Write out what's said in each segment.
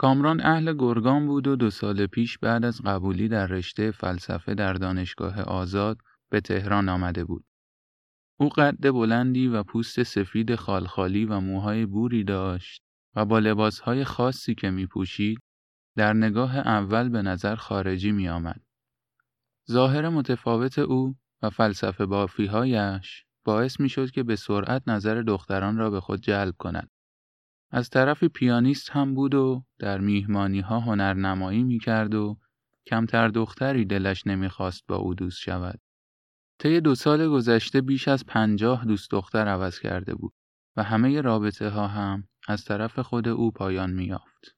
کامران اهل گرگان بود و دو سال پیش بعد از قبولی در رشته فلسفه در دانشگاه آزاد به تهران آمده بود. او قد بلندی و پوست سفید خالخالی و موهای بوری داشت و با لباسهای خاصی که می پوشید در نگاه اول به نظر خارجی می آمد. ظاهر متفاوت او و فلسفه بافیهایش باعث می شد که به سرعت نظر دختران را به خود جلب کند. از طرفی پیانیست هم بود و در میهمانی ها هنرنمایی می کرد و کمتر دختری دلش نمی‌خواست با او دوست شود. طی دو سال گذشته بیش از پنجاه دوست دختر عوض کرده بود و همه رابطه ها هم از طرف خود او پایان میافت.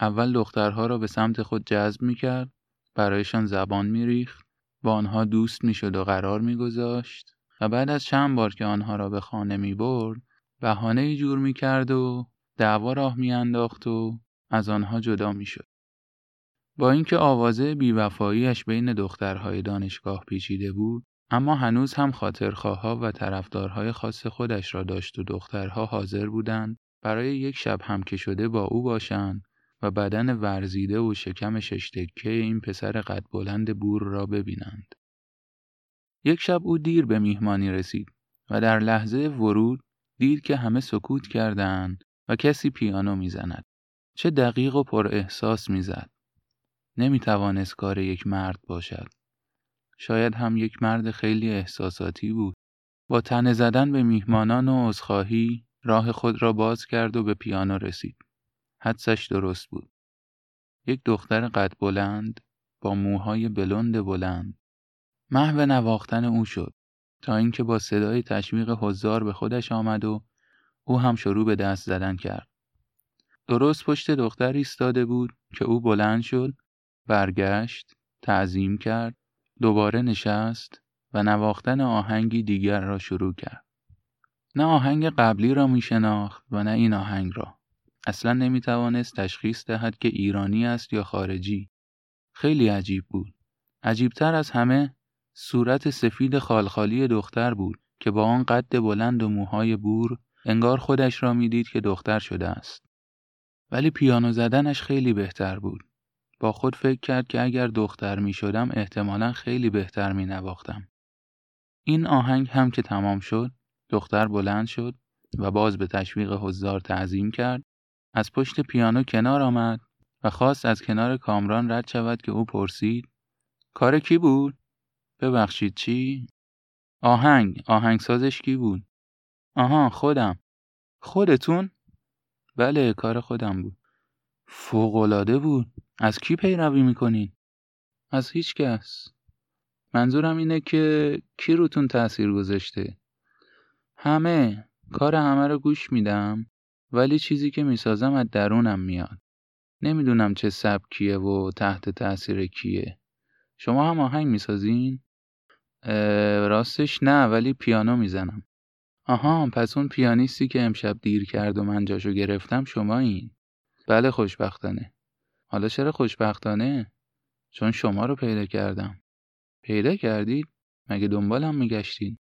اول دخترها را به سمت خود جذب می کرد، برایشان زبان می ریخت، با آنها دوست می شد و قرار می گذاشت و بعد از چند بار که آنها را به خانه می برد، بهانه جور می کرد و دعوا راه می انداخت و از آنها جدا می شد. با اینکه آوازه بیوفاییش بین دخترهای دانشگاه پیچیده بود، اما هنوز هم خاطرخواها و طرفدارهای خاص خودش را داشت و دخترها حاضر بودند برای یک شب هم که شده با او باشند و بدن ورزیده و شکم ششتکه این پسر قد بلند بور را ببینند. یک شب او دیر به میهمانی رسید و در لحظه ورود دید که همه سکوت کردند و کسی پیانو می‌زند. چه دقیق و پر احساس می‌زد. نمی توانست کار یک مرد باشد. شاید هم یک مرد خیلی احساساتی بود. با تنه زدن به میهمانان و عذرخواهی راه خود را باز کرد و به پیانو رسید. حدسش درست بود. یک دختر قد بلند با موهای بلند بلند محو نواختن او شد تا اینکه با صدای تشویق حضار به خودش آمد و او هم شروع به دست زدن کرد. درست پشت دختر ایستاده بود که او بلند شد، برگشت، تعظیم کرد، دوباره نشست و نواختن آهنگی دیگر را شروع کرد. نه آهنگ قبلی را می شناخت و نه این آهنگ را. اصلا نمی توانست تشخیص دهد که ایرانی است یا خارجی. خیلی عجیب بود. عجیبتر از همه صورت سفید خالخالی دختر بود که با آن قد بلند و موهای بور انگار خودش را می‌دید که دختر شده است. ولی پیانو زدنش خیلی بهتر بود. با خود فکر کرد که اگر دختر می شدم احتمالا خیلی بهتر می نواختم. این آهنگ هم که تمام شد دختر بلند شد و باز به تشویق حضار تعظیم کرد از پشت پیانو کنار آمد و خواست از کنار کامران رد شود که او پرسید کار کی بود؟ ببخشید چی؟ آهنگ آهنگسازش کی بود؟ آها خودم خودتون؟ بله کار خودم بود فوقلاده بود از کی پیروی می‌کنین؟ از هیچ کس منظورم اینه که کی روتون تأثیر گذاشته؟ همه کار همه رو گوش میدم ولی چیزی که می‌سازم از درونم میاد نمی‌دونم چه سبکیه و تحت تاثیر کیه شما هم آهنگ می‌سازین؟ راستش نه ولی پیانو می‌زنم. آها پس اون پیانیستی که امشب دیر کرد و من جاشو گرفتم شما این. بله خوشبختانه. حالا چرا خوشبختانه؟ چون شما رو پیدا کردم. پیدا کردید؟ مگه دنبالم میگشتید؟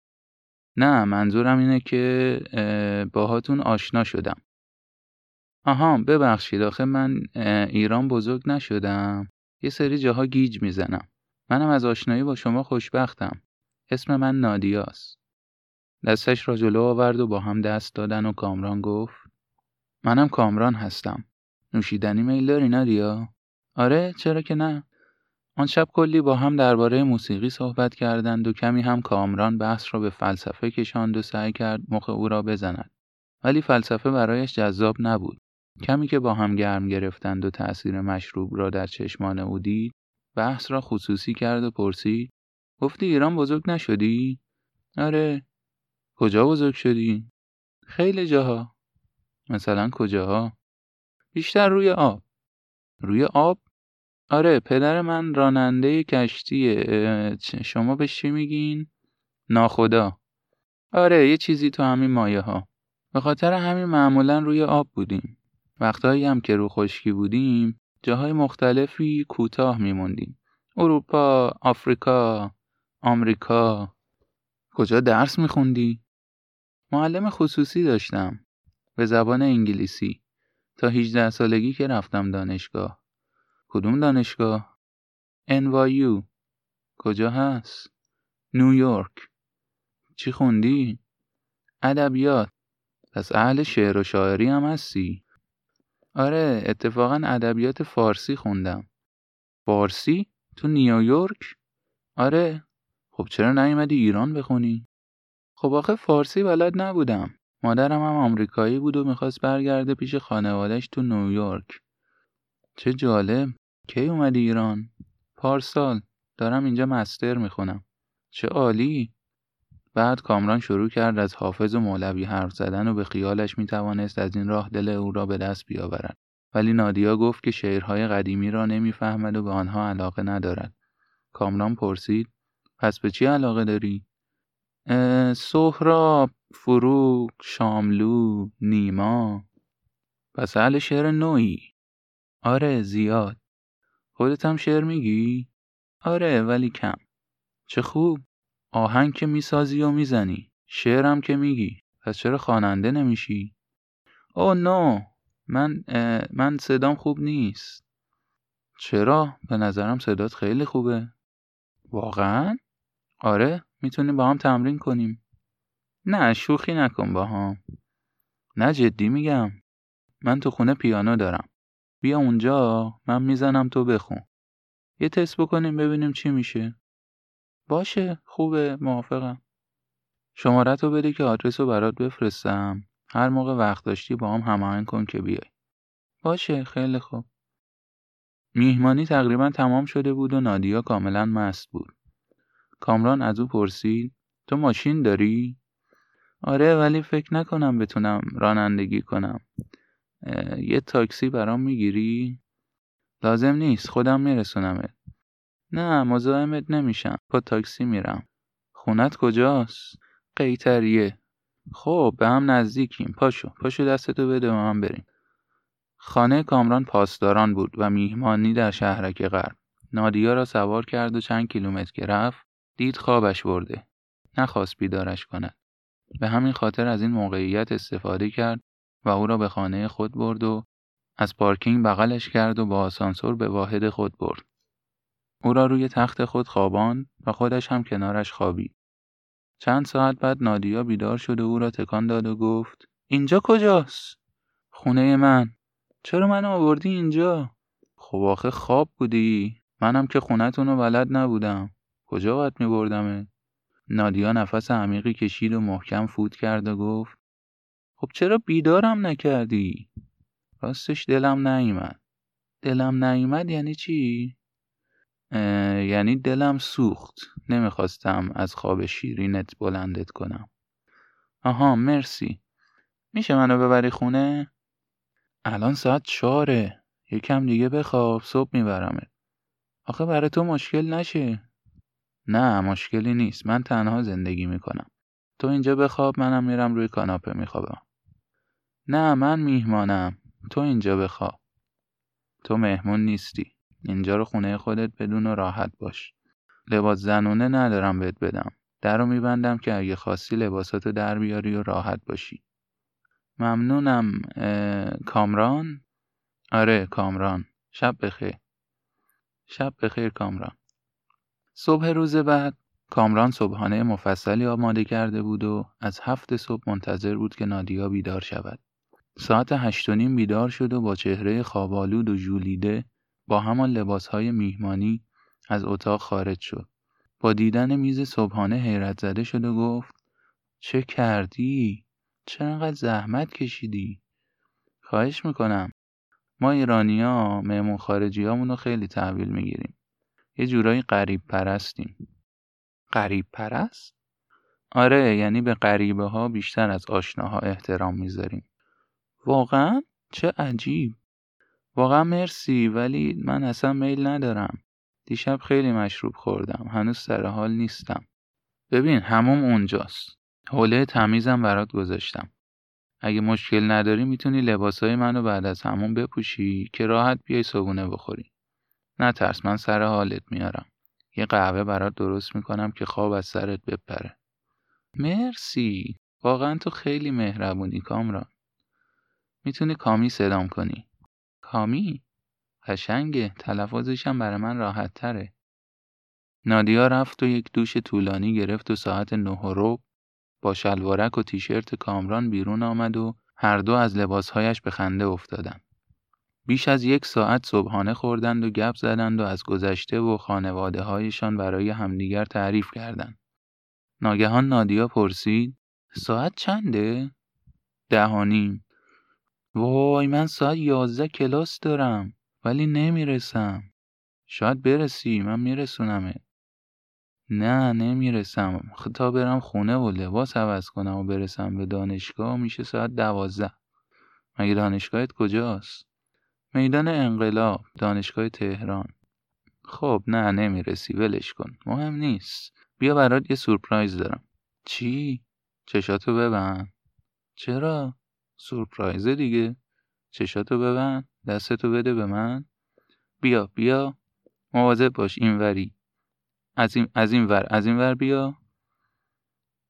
نه منظورم اینه که باهاتون آشنا شدم. آها ببخشید آخه من ایران بزرگ نشدم. یه سری جاها گیج می‌زنم. منم از آشنایی با شما خوشبختم. اسم من نادیاست دستش را جلو آورد و با هم دست دادن و کامران گفت منم کامران هستم. نوشیدنی میل داری نادیا؟ آره چرا که نه. آن شب کلی با هم درباره موسیقی صحبت کردند و کمی هم کامران بحث را به فلسفه کشاند و سعی کرد مخ او را بزند. ولی فلسفه برایش جذاب نبود. کمی که با هم گرم گرفتند و تأثیر مشروب را در چشمان او دید بحث را خصوصی کرد و پرسید گفتی ایران بزرگ نشدی؟ آره کجا بزرگ شدی؟ خیلی جاها مثلا کجاها؟ بیشتر روی آب روی آب؟ آره پدر من راننده کشتیه شما به چی میگین؟ ناخدا آره یه چیزی تو همین مایه ها به خاطر همین معمولا روی آب بودیم وقتهایی هم که رو خشکی بودیم جاهای مختلفی کوتاه میموندیم اروپا، آفریقا، آمریکا کجا درس میخوندی؟ معلم خصوصی داشتم به زبان انگلیسی تا 18 سالگی که رفتم دانشگاه کدوم دانشگاه؟ NYU کجا هست؟ نیویورک چی خوندی؟ ادبیات پس اهل شعر و شاعری هم هستی؟ آره اتفاقا ادبیات فارسی خوندم فارسی؟ تو نیویورک؟ آره خب چرا نیومدی ایران بخونی؟ خب آخه فارسی بلد نبودم. مادرم هم آمریکایی بود و می‌خواست برگرده پیش خانوادش تو نیویورک. چه جالب. کی اومدی ایران؟ پارسال. دارم اینجا مستر می‌خونم. چه عالی. بعد کامران شروع کرد از حافظ و مولوی حرف زدن و به خیالش می‌توانست از این راه دل او را به دست بیاورد. ولی نادیا گفت که شعرهای قدیمی را نمی‌فهمد و به آنها علاقه ندارد. کامران پرسید پس به چی علاقه داری؟ سهراب، فروغ، شاملو، نیما پس اهل شعر نوعی آره زیاد خودت هم شعر میگی؟ آره ولی کم چه خوب آهنگ که می‌سازی و می‌زنی شعرم که میگی پس چرا خواننده نمیشی؟ او نو من من صدام خوب نیست چرا؟ به نظرم صدات خیلی خوبه واقعا؟ آره می‌تونیم با هم تمرین کنیم. نه شوخی نکن با هم نه جدی میگم. من تو خونه پیانو دارم. بیا اونجا من می‌زنم تو بخون. یه تست بکنیم ببینیم چی میشه. باشه خوبه موافقم. شمارت رو بده که آدرس رو برات بفرستم. هر موقع وقت داشتی با هم هماهنگ کن که بیای. باشه خیلی خوب. میهمانی تقریبا تمام شده بود و نادیا کاملا مست بود. کامران از او پرسید تو ماشین داری؟ آره ولی فکر نکنم بتونم رانندگی کنم. یه تاکسی برام می‌گیری؟ لازم نیست خودم میرسونمت. نه مزاحمت نمیشم با تاکسی میرم. خونت کجاست؟ قیتریه. خب به هم نزدیکیم. پاشو پاشو دستتو بده و من بریم. خانه کامران پاسداران بود و میهمانی در شهرک غرب. نادیا را سوار کرد و چند کیلومتر که رفت دید خوابش برده نخواست بیدارش کند به همین خاطر از این موقعیت استفاده کرد و او را به خانه خود برد و از پارکینگ بغلش کرد و با آسانسور به واحد خود برد. او را روی تخت خود خواباند و خودش هم کنارش خوابید. چند ساعت بعد نادیا بیدار شد و او را تکان داد و گفت اینجا کجاست؟ خونه من. چرا من آوردی اینجا؟ خب آخه خواب بودی. منم که خونتون رو بلد نبودم. کجا باید می بردمه؟ نادیا نفس عمیقی کشید و محکم فوت کرد و گفت خب چرا بیدارم نکردی؟ راستش دلم نیومد دلم نیومد یعنی چی؟ یعنی دلم سوخت نمی‌خواستم از خواب شیرینت بلندت کنم آها مرسی میشه منو ببری خونه؟ الان ساعت چاره یکم دیگه بخواب صبح میبرمت آخه برای تو مشکل نشه نه مشکلی نیست. من تنها زندگی می‌کنم. تو اینجا بخواب منم میرم روی کاناپه میخوابم. نه من میهمانم. تو اینجا بخواب. تو مهمون نیستی. اینجا رو خونه خودت بدون و راحت باش. لباس زنونه ندارم بهت بدم. در رو میبندم که اگه خواستی لباساتو در بیاری و راحت باشی. ممنونم کامران؟ آره کامران. شب بخیر. شب بخیر کامران. صبح روز بعد کامران صبحانه مفصلی آماده کرده بود و از هفت صبح منتظر بود که نادیا بیدار شود. ساعت هشت و نیم بیدار شد و با چهره خوابالود و ژولیده با همان لباسهای میهمانی از اتاق خارج شد. با دیدن میز صبحانه حیرت زده شد و گفت چه کردی؟ چرا انقدر زحمت کشیدی؟ خواهش می‌کنم. ما ایرانیا مهمون خارجی رو خیلی تحویل می‌گیریم. یه جورایی قریب پرستیم. قریب پرست؟ آره یعنی به غریبه ها بیشتر از آشناها احترام می‌ذاریم. واقعا؟ چه عجیب. واقعا مرسی ولی من اصلا میل ندارم. دیشب خیلی مشروب خوردم. هنوز سر حال نیستم. ببین هموم اونجاست. حوله تمیزم برات گذاشتم. اگه مشکل نداری می‌تونی لباسای منو بعد از همون بپوشی که راحت بیای صبونه بخوری. نترس من سر حالت میارم. یه قهوه برات درست می‌کنم که خواب از سرت بپره. مرسی. واقعا تو خیلی مهربونی کامران. می‌تونی کامی صدام کنی کامی قشنگه تلفظش هم برای من راحت تره نادیا رفت و یک دوش طولانی گرفت و ساعت نه و با شلوارک و تیشرت کامران بیرون آمد و هر دو از لباسهایش به خنده افتادند. بیش از یک ساعت صبحانه خوردند و گپ زدند و از گذشته و خانواده هایشان برای همدیگر تعریف کردند. ناگهان نادیا پرسید ساعت چنده؟ دهانیم. وای من ساعت یازده کلاس دارم ولی نمی‌رسم. شاید برسی من میرسونمه. نه نمی‌رسم تا برم خونه و لباس عوض کنم و برسم به دانشگاه میشه ساعت دوازده مگه دانشگاهت کجاست؟ میدان انقلاب دانشگاه تهران. خب نه نمی‌رسی ولش کن. مهم نیست. بیا برات یه سورپرایز دارم. چی؟ چشاتو ببند. چرا؟ سورپرایزه دیگه. چشاتو ببند. دستتو بده به من. بیا بیا. مواظب باش اینوری از این از این ور از این ور بیا.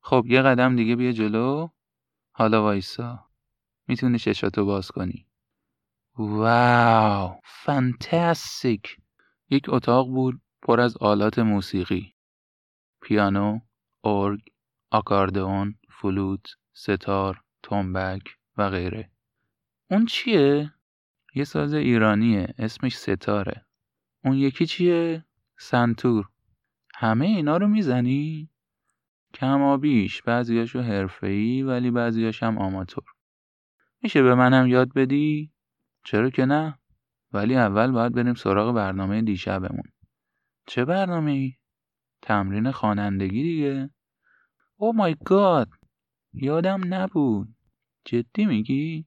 خب یه قدم دیگه بیا جلو. حالا وایسا. می‌تونی چشاتو باز کنی. واو فانتاستیک یک اتاق بود پر از آلات موسیقی. پیانو ارگ آکاردئون فلوت ستار تنبک و غیره. اون چیه؟ یه ساز ایرانیه اسمش ستاره. اون یکی چیه؟ سنتور. همه اینا رو می‌زنی؟ کما بیش بعضیاشو حرفه‌ای ولی بعضیاش هم آماتور. میشه به منم یاد بدی؟ چرا که نه؟ ولی اول باید بریم سراغ برنامه دیشبمون چه برنامه ای؟ تمرین خوانندگی دیگه او مای گاد یادم نبود جدی میگی؟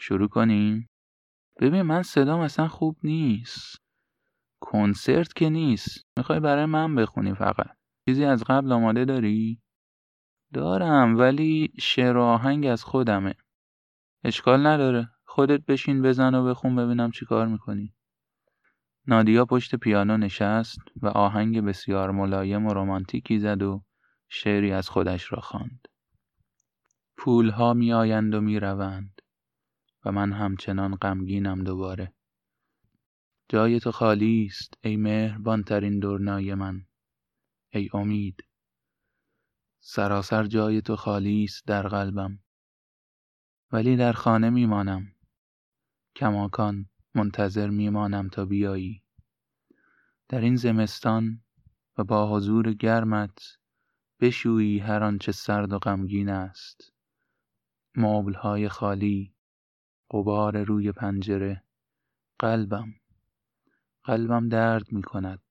شروع کنیم؟ ببین من صدام اصلا خوب نیست کنسرت که نیست می‌خوای برای من بخونی فقط چیزی از قبل آماده داری؟ دارم ولی شعر آهنگ از خودمه اشکال نداره خودت بشین بزن و بخون ببینم چی کار می‌کنی. نادیا پشت پیانو نشست و آهنگ بسیار ملایم و رمانتیکی زد و شعری از خودش را خواند. پولها می آیند و می روند و من همچنان غمگینم دوباره. جای تو خالی است ای مهربانترین دورنای من. ای امید. سراسر جای تو خالی است در قلبم. ولی در خانه میمانم. کماکان منتظر میمانم تا بیایی در این زمستان و با حضور گرمت بشویی هر آنچه سرد و غمگین است مبلهای خالی غبار روی پنجره قلبم قلبم درد می کند.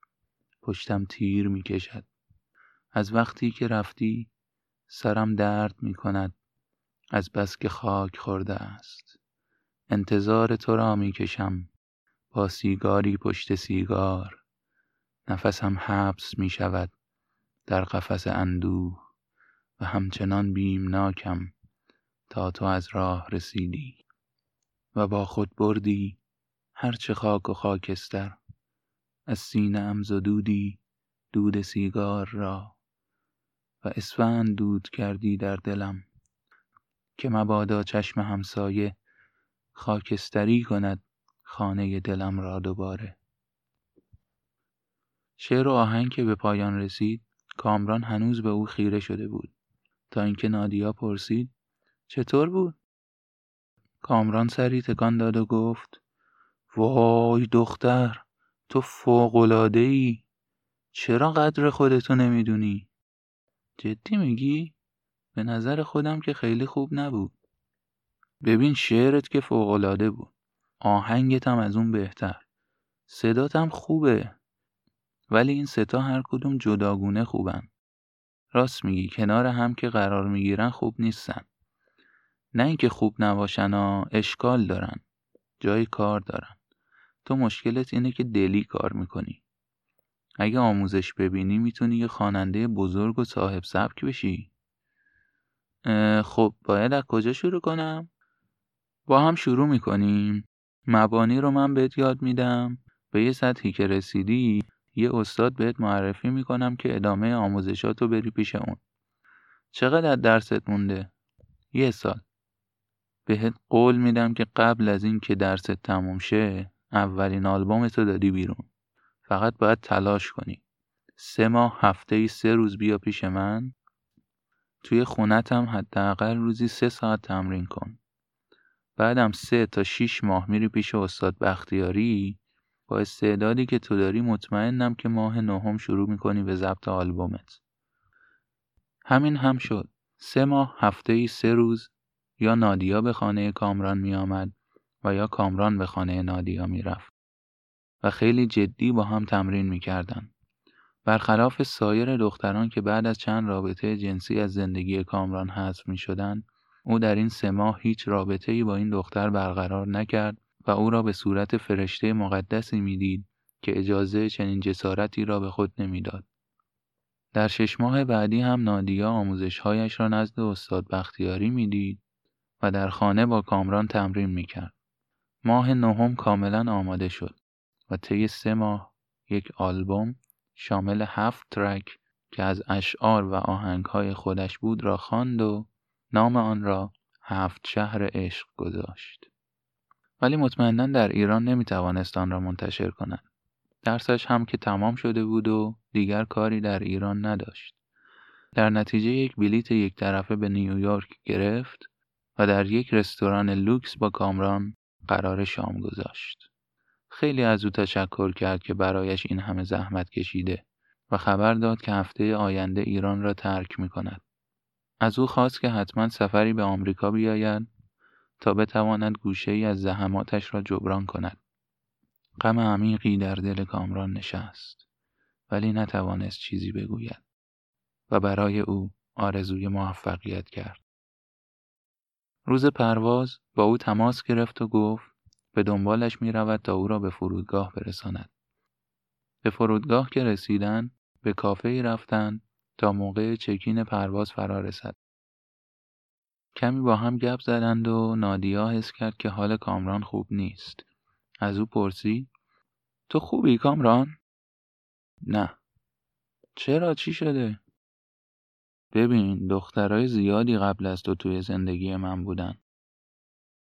پشتم تیر می کشد. از وقتی که رفتی سرم درد می کند. از بس که خاک خورده است. انتظار تو را می کشم. با سیگاری پشت سیگار. نفسم حبس می شود در قفس اندوه و همچنان بیمناکم تا تو از راه رسیدی و با خود بردی هرچه خاک و خاکستر از سینه ام زدودی دود سیگار را و اسفند دود کردی در دلم که مبادا چشم همسایه خاکستری کند خانه دلم را دوباره. شعر و آهنگ که به پایان رسید کامران هنوز به او خیره شده بود. تا اینکه نادیا پرسید چطور بود؟ کامران سری تکان داد و گفت وای دختر تو ای چرا قدر خودتو نمی‌دونی؟ جدی میگی؟ به نظر خودم که خیلی خوب نبود. ببین شعرت که فوقالعاده بود. آهنگت هم از اون بهتر. صدات هم خوبه. ولی این ستا هر کدوم جداگونه خوبن. راست میگی کنار هم که قرار می‌گیرن خوب نیستن. نه اینکه خوب نباشن ها اشکال دارن. جای کار دارن. تو مشکلت اینه که دلی کار می‌کنی. اگه آموزش ببینی می‌تونی یه خواننده بزرگ و صاحب سبک بشی. خب باید از کجا شروع کنم؟ با هم شروع می‌کنیم. مبانی رو من بهت یاد میدم. به یه سطحی که رسیدی یه استاد بهت معرفی می‌کنم که ادامه آموزشات رو بری پیش اون. چقدر درست مونده؟ یه سال. بهت قول میدم که قبل از این که درست تموم شه اولین آلبومتو دادی بیرون. فقط باید تلاش کنی. سه ماه هفته ای سه روز بیا پیش من. توی خونتم حداقل روزی سه ساعت تمرین کن. بعدم سه تا شیش ماه میری پیش استاد بختیاری؟ با استعدادی که تو داری مطمئنم که ماه نهم شروع می‌کنی به ضبط آلبومت. همین هم شد. سه ماه هفته ای سه روز. یا نادیا به خانه کامران می آمد و یا کامران به خانه نادیا می رفت و خیلی جدی با هم تمرین می کردن. برخلاف سایر دختران که بعد از چند رابطه جنسی از زندگی کامران حذف می شدن، او در این سه ماه هیچ رابطه ای با این دختر برقرار نکرد و او را به صورت فرشته مقدسی می‌دید که اجازه چنین جسارتی را به خود نمی‌داد. در شش ماه بعدی هم نادیا آموزشهایش را نزد استاد بختیاری می‌دید و در خانه با کامران تمرین می‌کرد. ماه نهم کاملا آماده شد و طی سه ماه یک آلبوم شامل هفت ترک که از اشعار و آهنگهای خودش بود را خواند و نام آن را هفت شهر عشق گذاشت. ولی مطمئنا در ایران نمی‌توانست آن را منتشر کند. درسش هم که تمام شده بود و دیگر کاری در ایران نداشت. در نتیجه یک بلیت یک طرفه به نیویورک گرفت و در یک رستوران لوکس با کامران قرار شام گذاشت. خیلی از او تشکر کرد که برایش این همه زحمت کشیده و خبر داد که هفته آینده ایران را ترک می کند. از او خواست که حتما سفری به آمریکا بیاید تا بتواند گوشه ای از زحماتش را جبران کند. غم عمیقی در دل کامران نشست ولی نتوانست چیزی بگوید و برای او آرزوی موفقیت کرد. روز پرواز با او تماس گرفت و گفت به دنبالش می رود تا او را به فرودگاه برساند. به فرودگاه که رسیدن به کافه رفتند تا موقع چکین پرواز فرا رسد. کمی با هم گپ زدند و نادیا حس کرد که حال کامران خوب نیست. از او پرسید تو خوبی کامران؟ نه. چرا چی شده؟ ببین دخترای زیادی قبل از تو توی زندگی من بودن.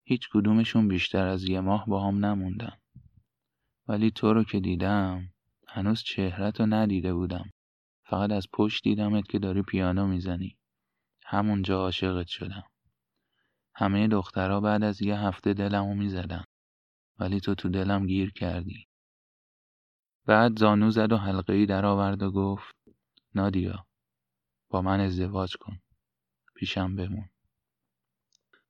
هیچ کدومشون بیشتر از یه ماه با هم نموندن. ولی تو رو که دیدم هنوز چهرت رو ندیده بودم. فقط از پشت دیدمت که داری پیانو می‌زنی. همونجا عاشقت شدم. همه دخترها بعد از یه هفته دلمو می‌زدن. ولی تو تو دلم گیر کردی. بعد زانو زد و حلقه ای در آورد و گفت نادیا با من ازدواج کن. پیشم بمون.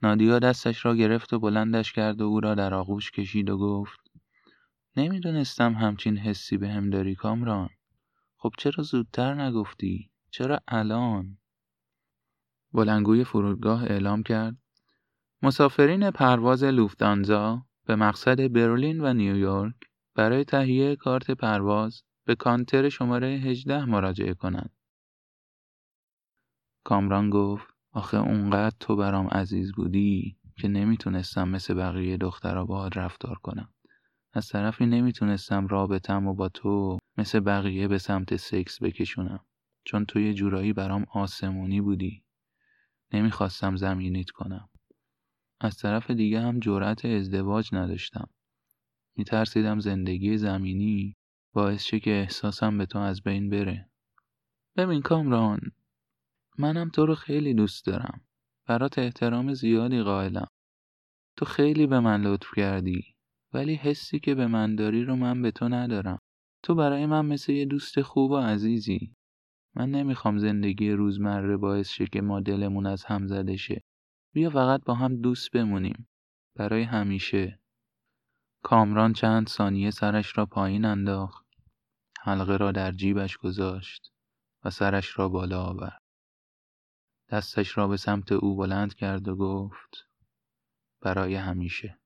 نادیا دستش را گرفت و بلندش کرد و او را در آغوش کشید و گفت نمی‌دونستم همچین حسی به هم داری کامران. خب چرا زودتر نگفتی؟ چرا الان؟ بلنگوی فرودگاه اعلام کرد مسافرین پرواز لوفتانزا به مقصد برلین و نیویورک برای تهیه کارت پرواز به کانتر شماره 18 مراجعه کنند. کامران گفت آخه اونقدر تو برام عزیز بودی که نمی‌تونستم مثل بقیه دخترها باهات رفتار کنم. از طرفی نمی‌تونستم رابطم و با تو مثل بقیه به سمت سکس بکشونم. چون تو یه جورایی برام آسمونی بودی. نمی‌خواستم زمینیت کنم. از طرف دیگه هم جرأت ازدواج نداشتم. میترسیدم زندگی زمینی باعث شه که احساسم به تو از بین بره. ببین کامران منم تو رو خیلی دوست دارم. برات احترام زیادی قائلم. تو خیلی به من لطف کردی ولی حسی که به من داری رو من به تو ندارم. تو برای من مثل یه دوست خوب و عزیزی. من نمی‌خوام زندگی روزمره باعث شه که ما دلمون از هم زده شه. بیا فقط با هم دوست بمونیم. برای همیشه. کامران چند ثانیه سرش را پایین انداخت. حلقه را در جیبش گذاشت و سرش را بالا آورد. دستش را به سمت او بلند کرد و گفت برای همیشه